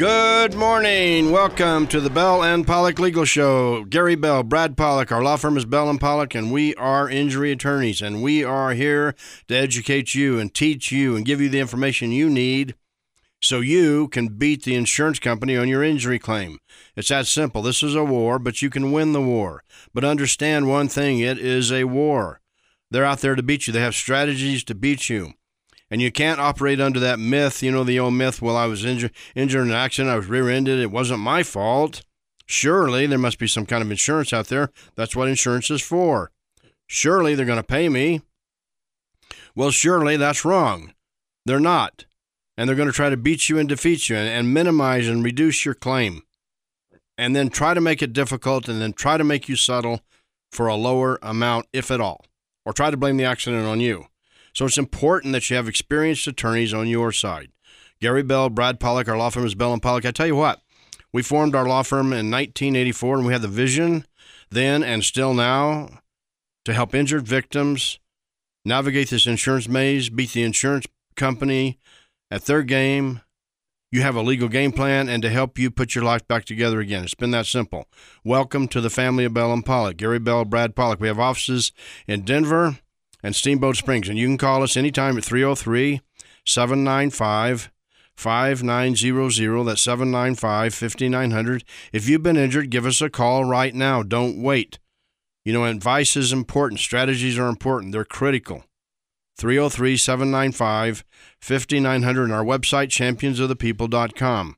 Good morning. Welcome to the Bell and Pollock Legal Show. Gary Bell, Brad Pollock. Our law firm is Bell and Pollock, and we are injury attorneys. And we are here to educate you and teach you and give you the information you need so you can beat the insurance company on your injury claim. It's that simple. This is a war, but you can win the war. But understand one thing it is a war. They're out there to beat you, they have strategies to beat you. And you can't operate under that myth, you know, the old myth, well, I was injured, injured in an accident, I was rear ended, it wasn't my fault. Surely there must be some kind of insurance out there. That's what insurance is for. Surely they're going to pay me. Well, surely that's wrong. They're not. And they're going to try to beat you and defeat you and, and minimize and reduce your claim. And then try to make it difficult and then try to make you settle for a lower amount, if at all, or try to blame the accident on you. So it's important that you have experienced attorneys on your side. Gary Bell, Brad Pollock, our law firm is Bell and Pollock. I tell you what, we formed our law firm in 1984 and we had the vision then and still now to help injured victims navigate this insurance maze, beat the insurance company at their game. You have a legal game plan and to help you put your life back together again. It's been that simple. Welcome to the family of Bell and Pollock. Gary Bell, Brad Pollock. We have offices in Denver, and Steamboat Springs. And you can call us anytime at 303 795 5900. That's 795 5900. If you've been injured, give us a call right now. Don't wait. You know, advice is important, strategies are important, they're critical. 303 795 5900 and our website, championsofthepeople.com.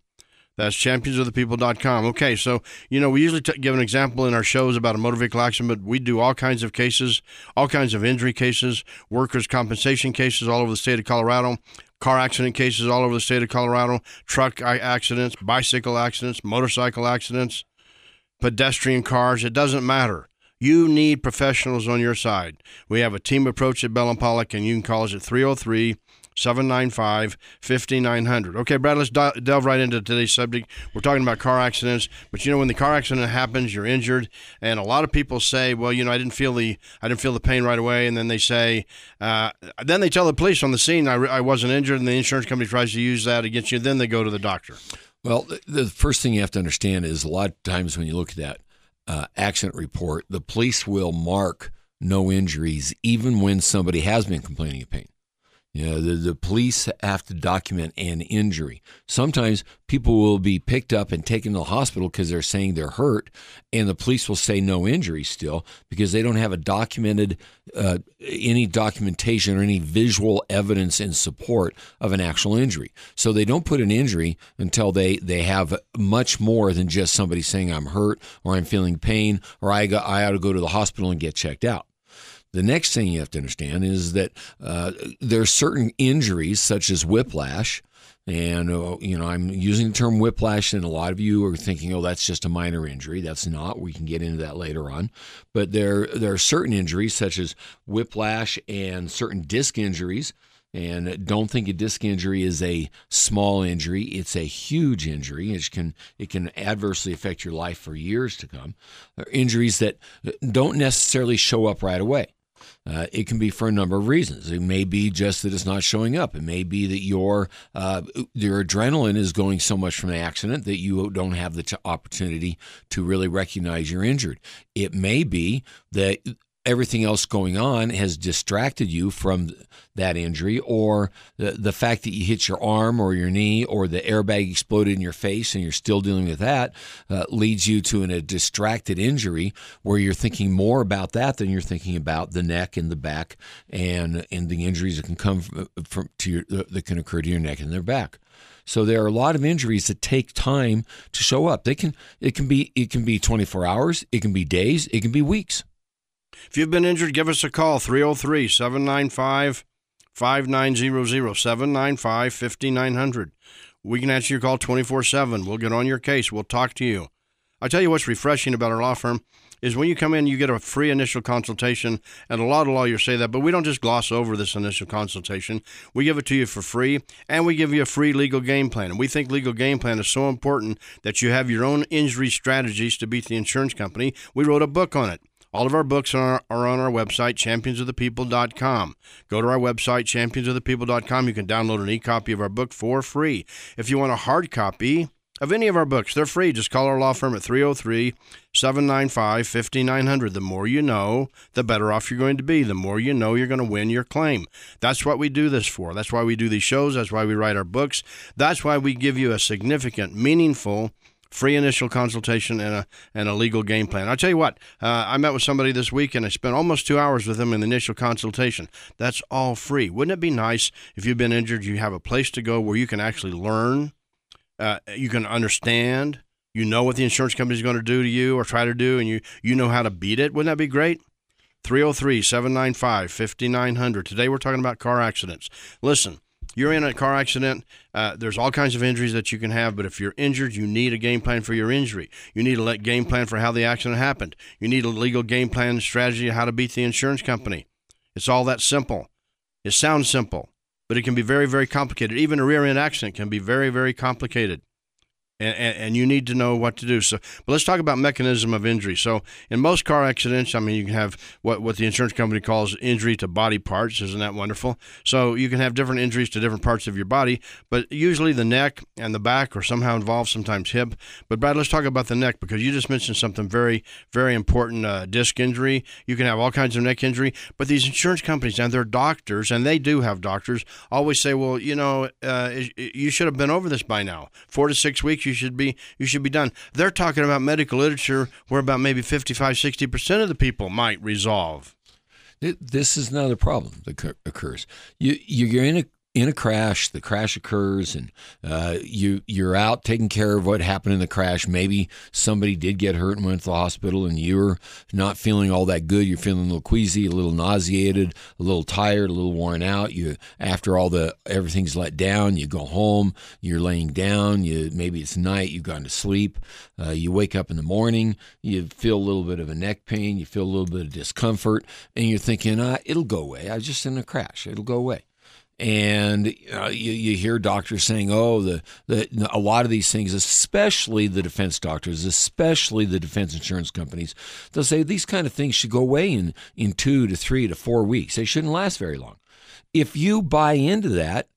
That's championsofthepeople.com. Okay, so, you know, we usually t- give an example in our shows about a motor vehicle accident, but we do all kinds of cases, all kinds of injury cases, workers' compensation cases all over the state of Colorado, car accident cases all over the state of Colorado, truck accidents, bicycle accidents, motorcycle accidents, pedestrian cars. It doesn't matter. You need professionals on your side. We have a team approach at Bell and Pollock, and you can call us at 303 795 5900. Okay, Brad, let's delve right into today's subject. We're talking about car accidents, but you know when the car accident happens, you're injured, and a lot of people say, "Well, you know, I didn't feel the I didn't feel the pain right away," and then they say, uh, then they tell the police on the scene, I, I wasn't injured," and the insurance company tries to use that against you. Then they go to the doctor. Well, the first thing you have to understand is a lot of times when you look at that uh, accident report, the police will mark no injuries even when somebody has been complaining of pain. Know, the, the police have to document an injury. Sometimes people will be picked up and taken to the hospital because they're saying they're hurt, and the police will say no injury still because they don't have a documented, uh, any documentation or any visual evidence in support of an actual injury. So they don't put an injury until they, they have much more than just somebody saying I'm hurt or I'm feeling pain or I, got, I ought to go to the hospital and get checked out. The next thing you have to understand is that uh, there are certain injuries, such as whiplash. And, uh, you know, I'm using the term whiplash, and a lot of you are thinking, oh, that's just a minor injury. That's not. We can get into that later on. But there, there are certain injuries, such as whiplash and certain disc injuries. And don't think a disc injury is a small injury. It's a huge injury. It can, it can adversely affect your life for years to come. Injuries that don't necessarily show up right away. Uh, it can be for a number of reasons. It may be just that it's not showing up. It may be that your uh, your adrenaline is going so much from the accident that you don't have the t- opportunity to really recognize you're injured. It may be that everything else going on has distracted you from that injury or the, the fact that you hit your arm or your knee or the airbag exploded in your face and you're still dealing with that uh, leads you to an, a distracted injury where you're thinking more about that than you're thinking about the neck and the back and and the injuries that can come from, from to your that can occur to your neck and their back so there are a lot of injuries that take time to show up. They can it can be it can be 24 hours, it can be days, it can be weeks. If you've been injured, give us a call 303 795 5900 795 5900. We can answer your call 24 7. We'll get on your case. We'll talk to you. I tell you what's refreshing about our law firm is when you come in, you get a free initial consultation, and a lot of lawyers say that, but we don't just gloss over this initial consultation. We give it to you for free, and we give you a free legal game plan. And we think legal game plan is so important that you have your own injury strategies to beat the insurance company. We wrote a book on it. All of our books are, are on our website, championsofthepeople.com. Go to our website, championsofthepeople.com. You can download an e copy of our book for free. If you want a hard copy, of any of our books. They're free. Just call our law firm at 303 795 5900. The more you know, the better off you're going to be. The more you know, you're going to win your claim. That's what we do this for. That's why we do these shows. That's why we write our books. That's why we give you a significant, meaningful, free initial consultation and a and a legal game plan. I'll tell you what, uh, I met with somebody this week and I spent almost two hours with them in the initial consultation. That's all free. Wouldn't it be nice if you've been injured, you have a place to go where you can actually learn, uh, you can understand, you know what the insurance company is going to do to you or try to do, and you you know how to beat it. Wouldn't that be great? 303 795 5900. Today we're talking about car accidents. Listen, you're in a car accident, uh, there's all kinds of injuries that you can have, but if you're injured, you need a game plan for your injury. You need a game plan for how the accident happened. You need a legal game plan strategy how to beat the insurance company. It's all that simple. It sounds simple, but it can be very, very complicated. Even a rear end accident can be very, very complicated and, and, and, you need to know what to do. So, but let's talk about mechanism of injury. So, in most car accidents, I mean, you can have what what the insurance company calls injury to body parts. Isn't that wonderful? So, you can have different injuries to different parts of your body, but usually the neck and the back are somehow involved. Sometimes hip. But Brad, let's talk about the neck because you just mentioned something very very important. Uh, disc injury. You can have all kinds of neck injury, but these insurance companies and their doctors, and they do have doctors, always say, well, you know, uh, you should have been over this by now. Four to six weeks you should be you should be done. They're talking about medical literature where about maybe 55 60% of the people might resolve. This is another problem that occurs. You you're in a in a crash, the crash occurs, and uh, you you're out taking care of what happened in the crash. Maybe somebody did get hurt and went to the hospital, and you're not feeling all that good. You're feeling a little queasy, a little nauseated, a little tired, a little worn out. You after all the everything's let down, you go home. You're laying down. You maybe it's night. You've gone to sleep. Uh, you wake up in the morning. You feel a little bit of a neck pain. You feel a little bit of discomfort, and you're thinking, ah, "It'll go away. I was just in a crash. It'll go away." And uh, you, you hear doctors saying, "Oh, the, the a lot of these things, especially the defense doctors, especially the defense insurance companies, they'll say these kind of things should go away in in two to three to four weeks. They shouldn't last very long. If you buy into that,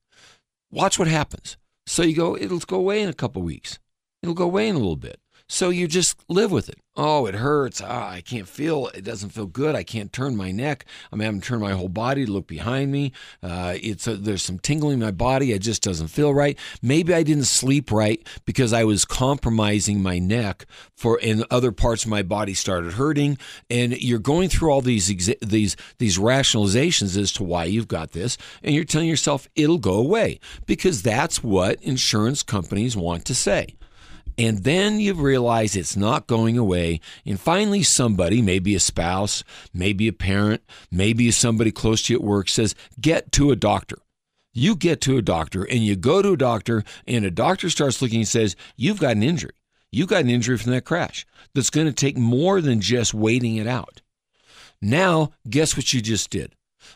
watch what happens. So you go, it'll go away in a couple weeks. It'll go away in a little bit. So you just live with it. Oh, it hurts. Ah, I can't feel. It doesn't feel good. I can't turn my neck. I'm having to turn my whole body to look behind me. Uh, it's a, there's some tingling in my body. It just doesn't feel right. Maybe I didn't sleep right because I was compromising my neck for, and other parts of my body started hurting. And you're going through all these these these rationalizations as to why you've got this, and you're telling yourself it'll go away because that's what insurance companies want to say. And then you realize it's not going away. And finally, somebody, maybe a spouse, maybe a parent, maybe somebody close to you at work says, Get to a doctor. You get to a doctor and you go to a doctor, and a doctor starts looking and says, You've got an injury. You've got an injury from that crash that's going to take more than just waiting it out. Now, guess what you just did?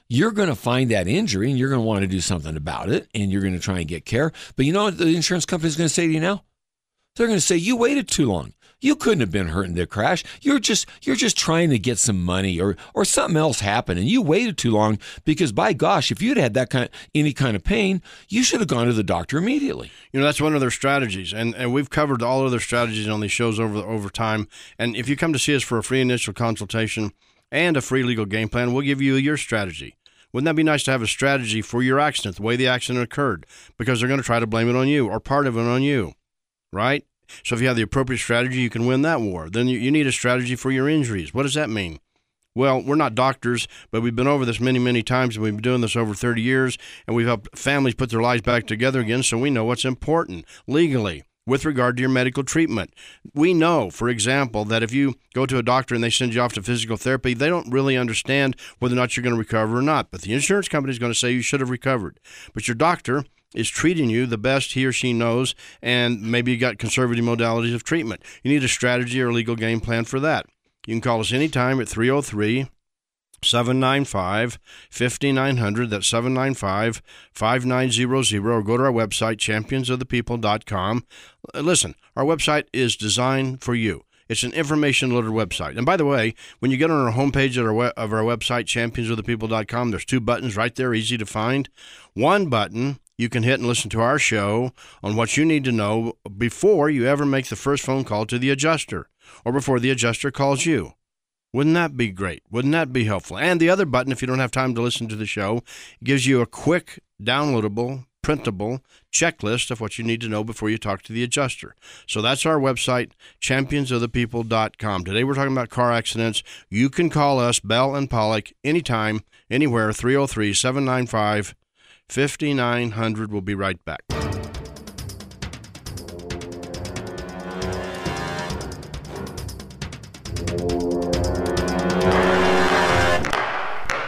You're going to find that injury and you're going to want to do something about it and you're going to try and get care. But you know what the insurance company is going to say to you now? They're going to say you waited too long. You couldn't have been hurt in the crash. You're just you're just trying to get some money or or something else happened and you waited too long because by gosh, if you'd had that kind any kind of pain, you should have gone to the doctor immediately. You know, that's one of their strategies. And and we've covered all of their strategies on these shows over over time. And if you come to see us for a free initial consultation and a free legal game plan, we'll give you your strategy. Wouldn't that be nice to have a strategy for your accident, the way the accident occurred? Because they're going to try to blame it on you or part of it on you, right? So if you have the appropriate strategy, you can win that war. Then you, you need a strategy for your injuries. What does that mean? Well, we're not doctors, but we've been over this many, many times, and we've been doing this over 30 years, and we've helped families put their lives back together again, so we know what's important legally with regard to your medical treatment. We know, for example, that if you go to a doctor and they send you off to physical therapy, they don't really understand whether or not you're going to recover or not. But the insurance company is going to say you should have recovered. But your doctor is treating you the best he or she knows, and maybe you got conservative modalities of treatment. You need a strategy or a legal game plan for that. You can call us anytime at 303 795 5900. That's 795 5900. Or go to our website, championsofthepeople.com. Listen, our website is designed for you. It's an information loaded website. And by the way, when you get on our homepage of our, web, of our website, championsofthepeople.com, there's two buttons right there, easy to find. One button you can hit and listen to our show on what you need to know before you ever make the first phone call to the adjuster or before the adjuster calls you. Wouldn't that be great? Wouldn't that be helpful? And the other button, if you don't have time to listen to the show, gives you a quick, downloadable, printable checklist of what you need to know before you talk to the adjuster. So that's our website, championsofthepeople.com. Today we're talking about car accidents. You can call us, Bell and Pollock, anytime, anywhere, 303 795 5900. We'll be right back.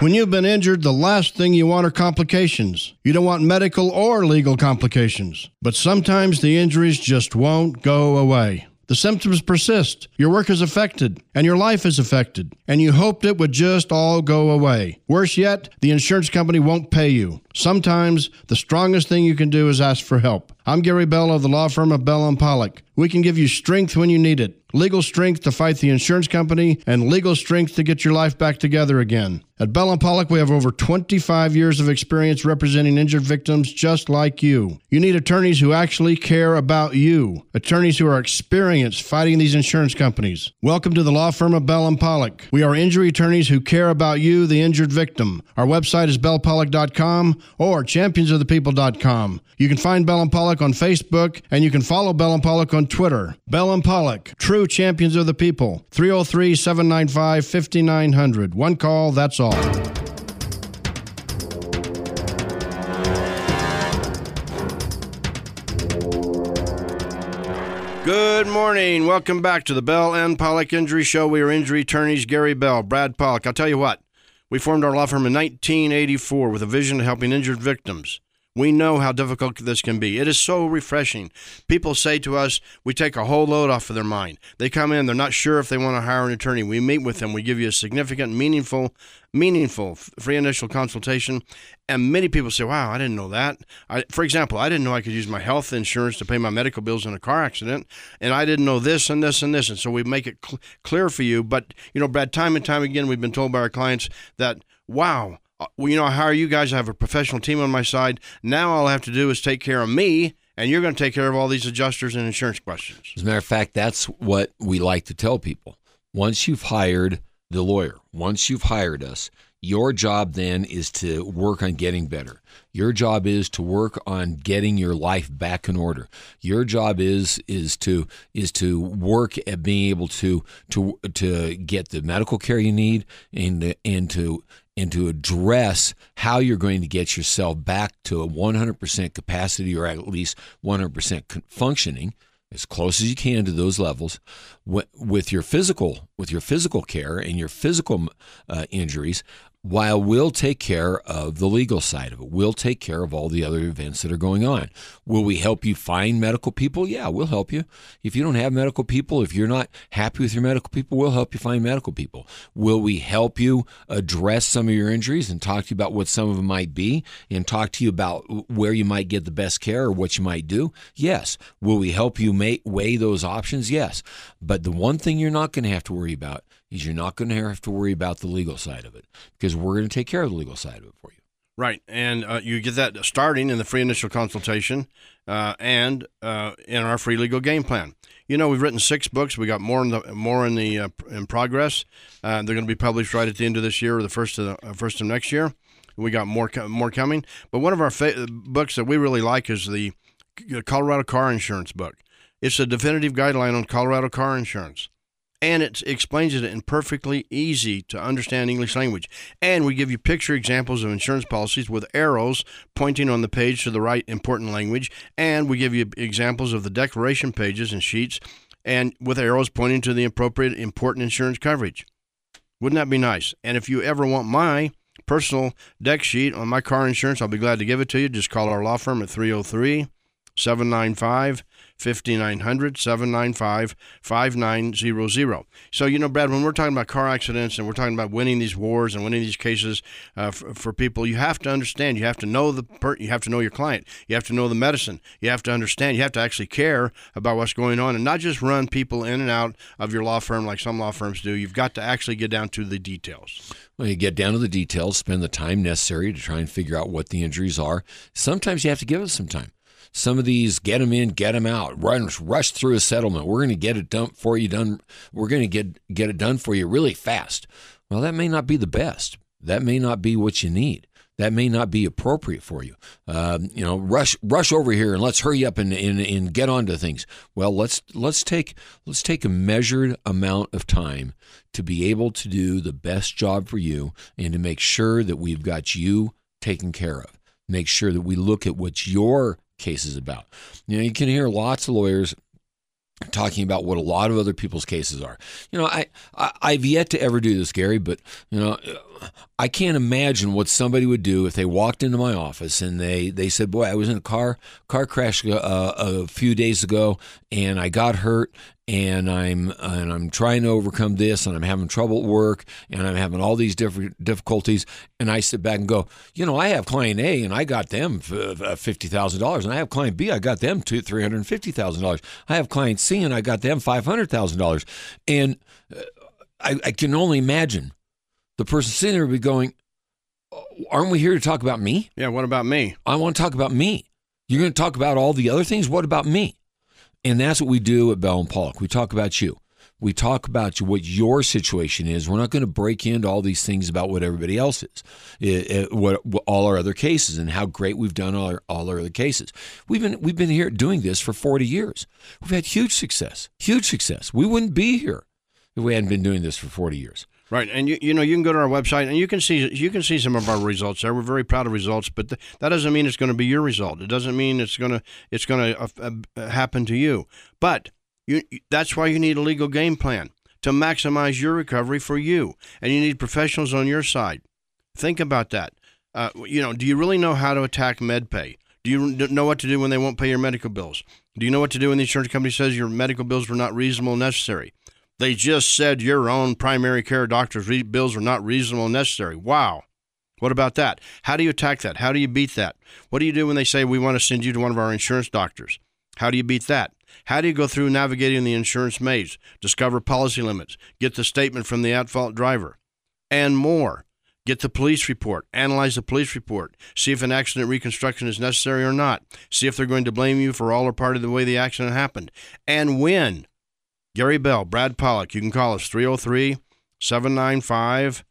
When you've been injured, the last thing you want are complications. You don't want medical or legal complications. But sometimes the injuries just won't go away. The symptoms persist, your work is affected, and your life is affected, and you hoped it would just all go away. Worse yet, the insurance company won't pay you. Sometimes the strongest thing you can do is ask for help. I'm Gary Bell of the law firm of Bell and Pollock. We can give you strength when you need it legal strength to fight the insurance company, and legal strength to get your life back together again. At Bell and Pollock, we have over 25 years of experience representing injured victims just like you. You need attorneys who actually care about you, attorneys who are experienced fighting these insurance companies. Welcome to the law firm of Bell and Pollock. We are injury attorneys who care about you, the injured victim. Our website is bellpollock.com or championsofthepeople.com. You can find Bell and Pollock on Facebook, and you can follow Bell and Pollock on Twitter. Bell and Pollock, true champions of the people. 303 795 5900. One call, that's all. Good morning. Welcome back to the Bell and Pollock Injury Show. We are injury attorneys Gary Bell, Brad Pollock. I'll tell you what, we formed our law firm in 1984 with a vision of helping injured victims. We know how difficult this can be. It is so refreshing. People say to us, we take a whole load off of their mind. They come in, they're not sure if they want to hire an attorney. We meet with them, we give you a significant, meaningful, meaningful free initial consultation. And many people say, wow, I didn't know that. I, for example, I didn't know I could use my health insurance to pay my medical bills in a car accident. And I didn't know this and this and this. And so we make it cl- clear for you. But, you know, Brad, time and time again, we've been told by our clients that, wow, Uh, well, you know, I hire you guys. I have a professional team on my side. Now all I have to do is take care of me, and you're going to take care of all these adjusters and insurance questions. As a matter of fact, that's what we like to tell people. Once you've hired the lawyer, once you've hired us, your job then is to work on getting better. Your job is to work on getting your life back in order. Your job is is to is to work at being able to to to get the medical care you need and and to and to address how you're going to get yourself back to a 100% capacity or at least 100% functioning as close as you can to those levels with your physical with your physical care and your physical uh, injuries while we'll take care of the legal side of it. We'll take care of all the other events that are going on. Will we help you find medical people? Yeah, we'll help you. If you don't have medical people, if you're not happy with your medical people, we'll help you find medical people. Will we help you address some of your injuries and talk to you about what some of them might be and talk to you about where you might get the best care or what you might do? Yes. Will we help you weigh those options? Yes. But the one thing you're not going to have to worry about is you're not going to have to worry about the legal side of it because we're going to take care of the legal side of it for you. Right, and uh, you get that starting in the free initial consultation uh, and uh, in our free legal game plan. You know, we've written six books. We got more in the more in the uh, in progress. Uh, they're going to be published right at the end of this year or the first of the, uh, first of next year. We got more more coming. But one of our fa- books that we really like is the Colorado Car Insurance book. It's a definitive guideline on Colorado car insurance and it explains it in perfectly easy to understand English language. And we give you picture examples of insurance policies with arrows pointing on the page to the right important language, and we give you examples of the declaration pages and sheets and with arrows pointing to the appropriate important insurance coverage. Wouldn't that be nice? And if you ever want my personal deck sheet on my car insurance, I'll be glad to give it to you. Just call our law firm at 303 795 5900 795 5900. So, you know, Brad, when we're talking about car accidents and we're talking about winning these wars and winning these cases uh, for, for, people, you have to understand, you have to know the per- you have to know your client, you have to know the medicine, you have to understand, you have to actually care about what's going on and not just run people in and out of your law firm like some law firms do. You've got to actually get down to the details. Well, you get down to the details, spend the time necessary to try and figure out what the injuries are. Sometimes you have to give it some time. Some of these, get them in, get them out, run, rush through a settlement. We're going to get it done for you done. We're going to get get it done for you really fast. Well, that may not be the best. That may not be what you need. That may not be appropriate for you. Um, you know, rush rush over here and let's hurry up and, and, and get on to things. Well, let's let's take let's take a measured amount of time to be able to do the best job for you and to make sure that we've got you taken care of. Make sure that we look at what your cases about. You know, you can hear lots of lawyers talking about what a lot of other people's cases are. You know, I, I have yet to ever do this, Gary, but you know, I can't imagine what somebody would do if they walked into my office and they, they said, "Boy, I was in a car car crash uh, a few days ago, and I got hurt, and I'm and I'm trying to overcome this, and I'm having trouble at work, and I'm having all these different difficulties." And I sit back and go, "You know, I have client A, and I got them uh, fifty thousand dollars, and I have client B, I got them two three hundred fifty thousand dollars. I have client C, and I got them five hundred thousand dollars." And uh, I, I can only imagine the person sitting there would be going, Aren't we here to talk about me? Yeah, what about me? I want to talk about me. You're going to talk about all the other things. What about me? And that's what we do at Bell and Pollock. We talk about you. We talk about what your situation is. We're not going to break into all these things about what everybody else is, it, it, what, what, all our other cases, and how great we've done all our, all our other cases. We've been we've been here doing this for 40 years. We've had huge success, huge success. We wouldn't be here if we hadn't been doing this for 40 years. Right, and you you know you can go to our website and you can see you can see some of our results there. We're very proud of results, but th- that doesn't mean it's going to be your result. It doesn't mean it's going to it's to uh, uh, happen to you. But you that's why you need a legal game plan to maximize your recovery for you, and you need professionals on your side. Think about that. Uh, you know, do you really know how to attack MedPay? Do you know what to do when they won't pay your medical bills? Do you know what to do when the insurance company says your medical bills were not reasonable and necessary? They just said your own primary care doctor's bills are not reasonable and necessary. Wow. What about that? How do you attack that? How do you beat that? What do you do when they say we want to send you to one of our insurance doctors? How do you beat that? How do you go through navigating the insurance maze, discover policy limits, get the statement from the at fault driver, and more? Get the police report, analyze the police report, see if an accident reconstruction is necessary or not, see if they're going to blame you for all or part of the way the accident happened, and when Gary Bell, Brad Pollock. You can call us 303 795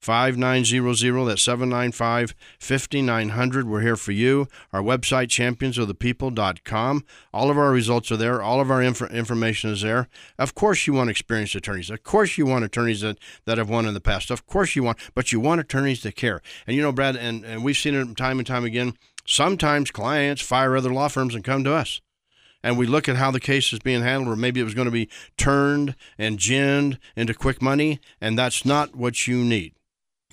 5900. That's 795 5900. We're here for you. Our website, championsofthepeople.com. All of our results are there. All of our inf- information is there. Of course, you want experienced attorneys. Of course, you want attorneys that, that have won in the past. Of course, you want, but you want attorneys that care. And you know, Brad, and, and we've seen it time and time again. Sometimes clients fire other law firms and come to us and we look at how the case is being handled, or maybe it was going to be turned and ginned into quick money, and that's not what you need.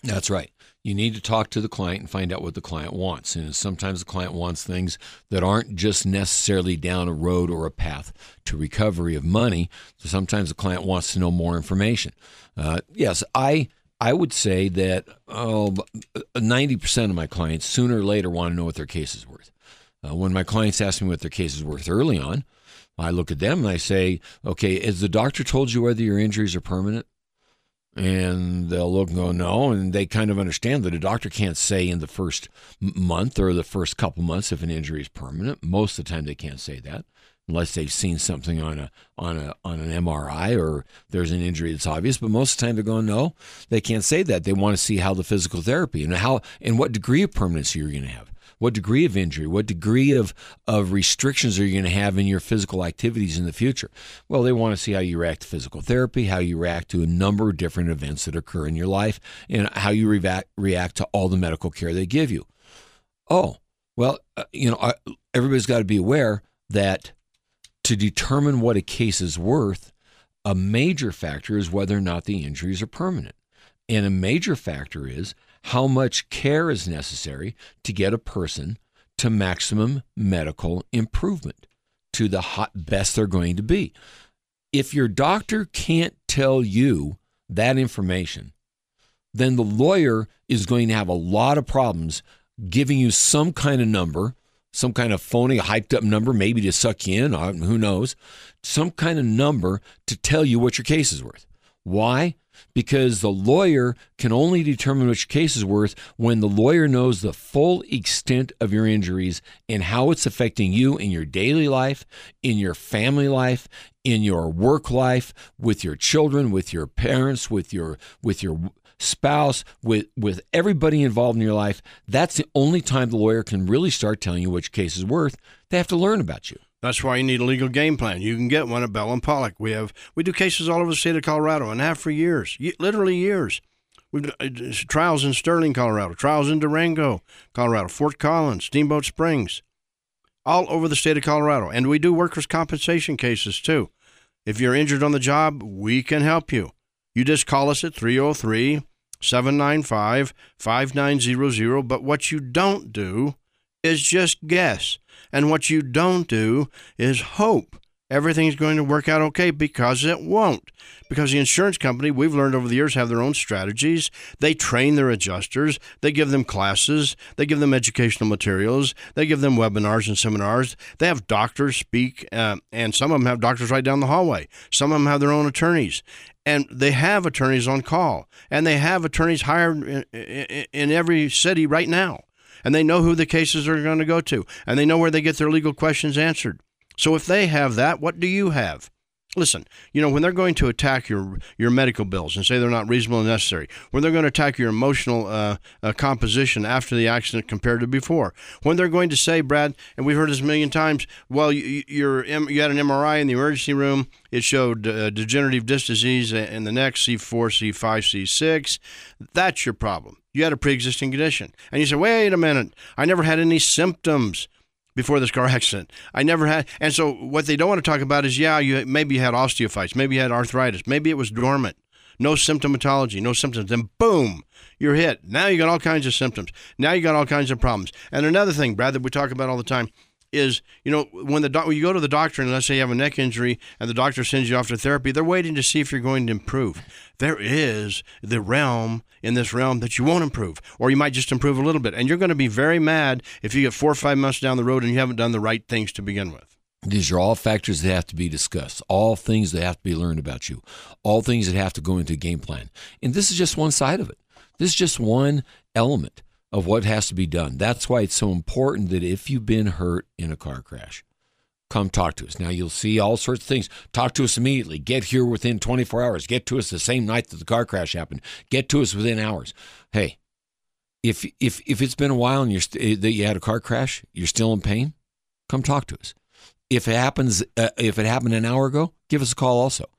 That's right. You need to talk to the client and find out what the client wants. And sometimes the client wants things that aren't just necessarily down a road or a path to recovery of money. So sometimes the client wants to know more information. Uh, yes, I I would say that oh, 90% of my clients sooner or later want to know what their case is worth. Uh, when my clients ask me what their case is worth early on, I look at them and I say, okay, has the doctor told you whether your injuries are permanent? And they'll look and go, no. And they kind of understand that a doctor can't say in the first month or the first couple months if an injury is permanent. Most of the time, they can't say that unless they've seen something on a on a on an MRI or there's an injury that's obvious. But most of the time, they're going, no, they can't say that. They want to see how the physical therapy and how and what degree of permanency you're going to have. What degree of injury? What degree of, of restrictions are you going to have in your physical activities in the future? Well, they want to see how you react to physical therapy, how you react to a number of different events that occur in your life, and how you react, react to all the medical care they give you. Oh, well, uh, you know, everybody's got to be aware that to determine what a case is worth, a major factor is whether or not the injuries are permanent. And a major factor is how much care is necessary to get a person to maximum medical improvement, to the hot best they're going to be. If your doctor can't tell you that information, then the lawyer is going to have a lot of problems giving you some kind of number, some kind of phony, hyped up number, maybe to suck you in, who knows, some kind of number to tell you what your case is worth. Why? Because the lawyer can only determine which case is worth when the lawyer knows the full extent of your injuries and how it's affecting you in your daily life, in your family life, in your work life, with your children, with your parents, with your with your spouse, with, with everybody involved in your life, that's the only time the lawyer can really start telling you which case is worth. They have to learn about you. That's why you need a legal game plan. You can get one at Bell and Pollock. We have we do cases all over the state of Colorado and have for years, literally years. We've uh, trials in Sterling, Colorado, trials in Durango, Colorado, Fort Collins, Steamboat Springs, all over the state of Colorado. And we do workers' compensation cases too. If you're injured on the job, we can help you. You just call us at 303 795 5900. But what you don't do is just guess. And what you don't do is hope everything's going to work out okay because it won't. Because the insurance company, we've learned over the years, have their own strategies. They train their adjusters, they give them classes, they give them educational materials, they give them webinars and seminars. They have doctors speak, uh, and some of them have doctors right down the hallway. Some of them have their own attorneys. And they have attorneys on call, and they have attorneys hired in, in, in every city right now and they know who the cases are going to go to, and they know where they get their legal questions answered. So if they have that, what do you have? Listen, you know, when they're going to attack your your medical bills and say they're not reasonable and necessary, when they're going to attack your emotional uh, uh, composition after the accident compared to before, when they're going to say, Brad, and we've heard this a million times, well, you, you're, you had an MRI in the emergency room, it showed uh, degenerative disc disease in the neck, C4, C5, C6. That's your problem. You had a pre existing condition. And you say, wait a minute, I never had any symptoms before this car accident. I never had, and so what they don't want to talk about is, yeah, you maybe you had osteophytes, maybe you had arthritis, maybe it was dormant, no symptomatology, no symptoms, Then boom, you're hit. Now you got all kinds of symptoms. Now you got all kinds of problems. And another thing, Brad, that we talk about all the time is, you know, when the when you go to the doctor and let's say you have a neck injury and the doctor sends you off to therapy, they're waiting to see if you're going to improve. There is the realm in this realm that you won't improve, or you might just improve a little bit, and you're going to be very mad if you get four or five months down the road and you haven't done the right things to begin with. These are all factors that have to be discussed, all things that have to be learned about you, all things that have to go into a game plan. And this is just one side of it. This is just one element of what has to be done. That's why it's so important that if you've been hurt in a car crash, come talk to us. Now you'll see all sorts of things. Talk to us immediately. Get here within 24 hours. Get to us the same night that the car crash happened. Get to us within hours. Hey, if if if it's been a while and you're st- that you had a car crash, you're still in pain, come talk to us. If it happens, uh, if it happened an hour ago, give us a call also.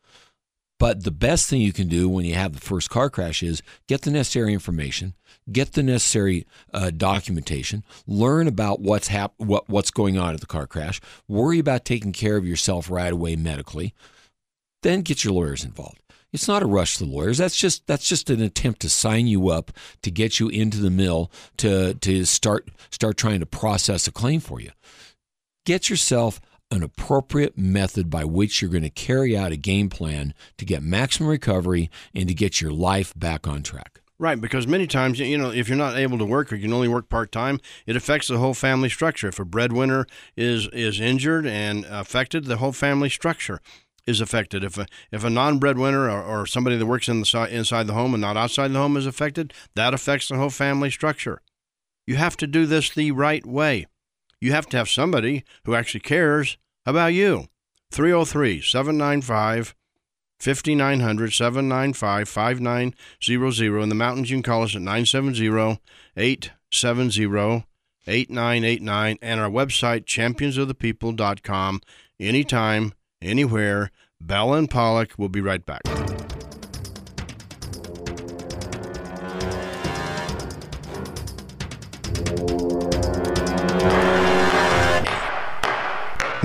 But the best thing you can do when you have the first car crash is get the necessary information, get the necessary uh, documentation, learn about what's hap- what what's going on at the car crash, worry about taking care of yourself right away medically, then get your lawyers involved. It's not a rush to the lawyers. That's just that's just an attempt to sign you up to get you into the mill to to start start trying to process a claim for you. Get yourself an appropriate method by which you're going to carry out a game plan to get maximum recovery and to get your life back on track. Right, because many times, you know, if you're not able to work or you can only work part time, it affects the whole family structure. If a breadwinner is is injured and affected, the whole family structure is affected. If a if a non breadwinner or, or somebody that works in the inside the home and not outside the home is affected, that affects the whole family structure. You have to do this the right way. You have to have somebody who actually cares about you. 303 795 5900 795 5900. In the mountains, you can call us at 970 870 8989 and our website, championsofthepeople.com. Anytime, anywhere. Bell and Pollock will be right back.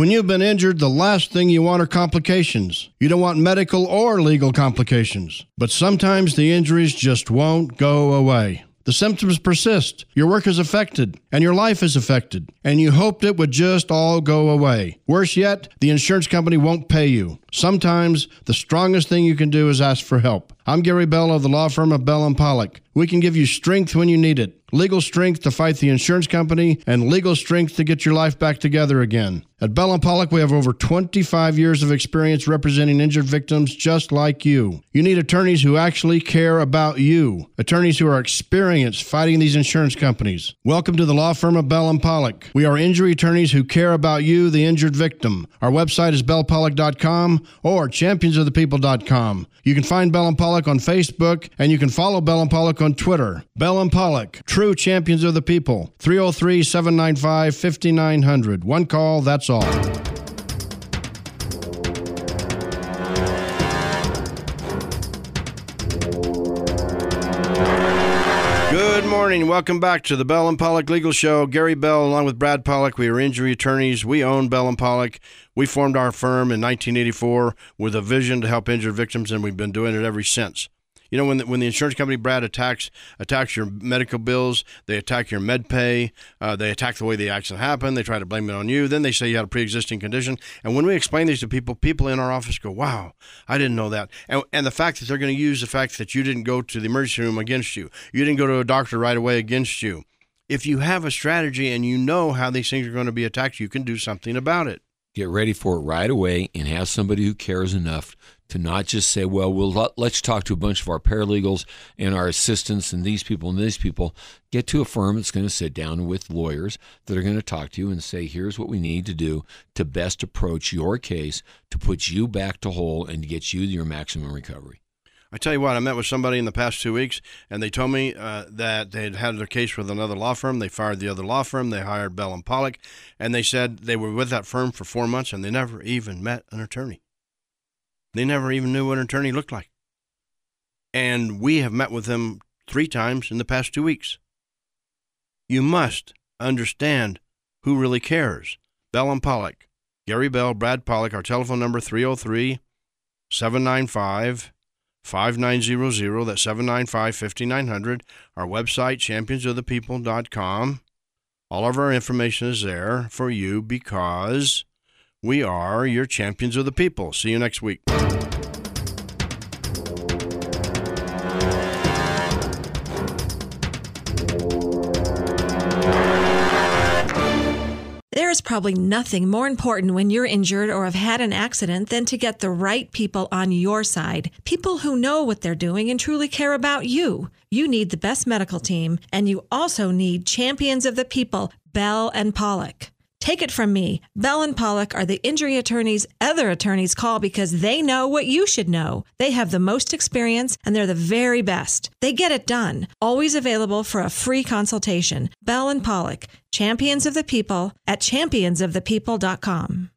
When you've been injured, the last thing you want are complications. You don't want medical or legal complications. But sometimes the injuries just won't go away. The symptoms persist, your work is affected, and your life is affected, and you hoped it would just all go away. Worse yet, the insurance company won't pay you. Sometimes the strongest thing you can do is ask for help. I'm Gary Bell of the law firm of Bell and Pollock. We can give you strength when you need it legal strength to fight the insurance company, and legal strength to get your life back together again. At Bell and Pollock, we have over 25 years of experience representing injured victims just like you. You need attorneys who actually care about you, attorneys who are experienced fighting these insurance companies. Welcome to the law firm of Bell and Pollock. We are injury attorneys who care about you, the injured victim. Our website is bellpollock.com or championsofthepeople.com. You can find Bell and Pollock on Facebook, and you can follow Bell and Pollock on Twitter. Bell and Pollock, true champions of the people. 303 795 5900. One call, that's all. Morning. Welcome back to the Bell and Pollock Legal Show. Gary Bell, along with Brad Pollock, we are injury attorneys. We own Bell and Pollock. We formed our firm in 1984 with a vision to help injured victims, and we've been doing it ever since. You know, when the, when the insurance company Brad attacks attacks your medical bills, they attack your med pay, uh, they attack the way the accident happened. They try to blame it on you. Then they say you had a pre-existing condition. And when we explain these to people, people in our office go, "Wow, I didn't know that." And, and the fact that they're going to use the fact that you didn't go to the emergency room against you, you didn't go to a doctor right away against you. If you have a strategy and you know how these things are going to be attacked, you can do something about it get ready for it right away and have somebody who cares enough to not just say, well, we'll let's talk to a bunch of our paralegals and our assistants and these people and these people. Get to a firm that's going to sit down with lawyers that are going to talk to you and say, here's what we need to do to best approach your case to put you back to whole and to get you your maximum recovery. I tell you what, I met with somebody in the past two weeks, and they told me uh, that they had had their case with another law firm. They fired the other law firm. They hired Bell and Pollock, and they said they were with that firm for four months, and they never even met an attorney. They never even knew what an attorney looked like. And we have met with them three times in the past two weeks. You must understand who really cares. Bell and Pollock, Gary Bell, Brad Pollock, our telephone number 303 795 5900. That's 795 5900. Our website, championsofthepeople.com. All of our information is there for you because we are your champions of the people. See you next week. Is probably nothing more important when you're injured or have had an accident than to get the right people on your side. People who know what they're doing and truly care about you. You need the best medical team, and you also need champions of the people, Bell and Pollock. Take it from me. Bell and Pollock are the injury attorneys other attorneys call because they know what you should know. They have the most experience and they're the very best. They get it done. Always available for a free consultation. Bell and Pollock, champions of the people at championsofthepeople.com.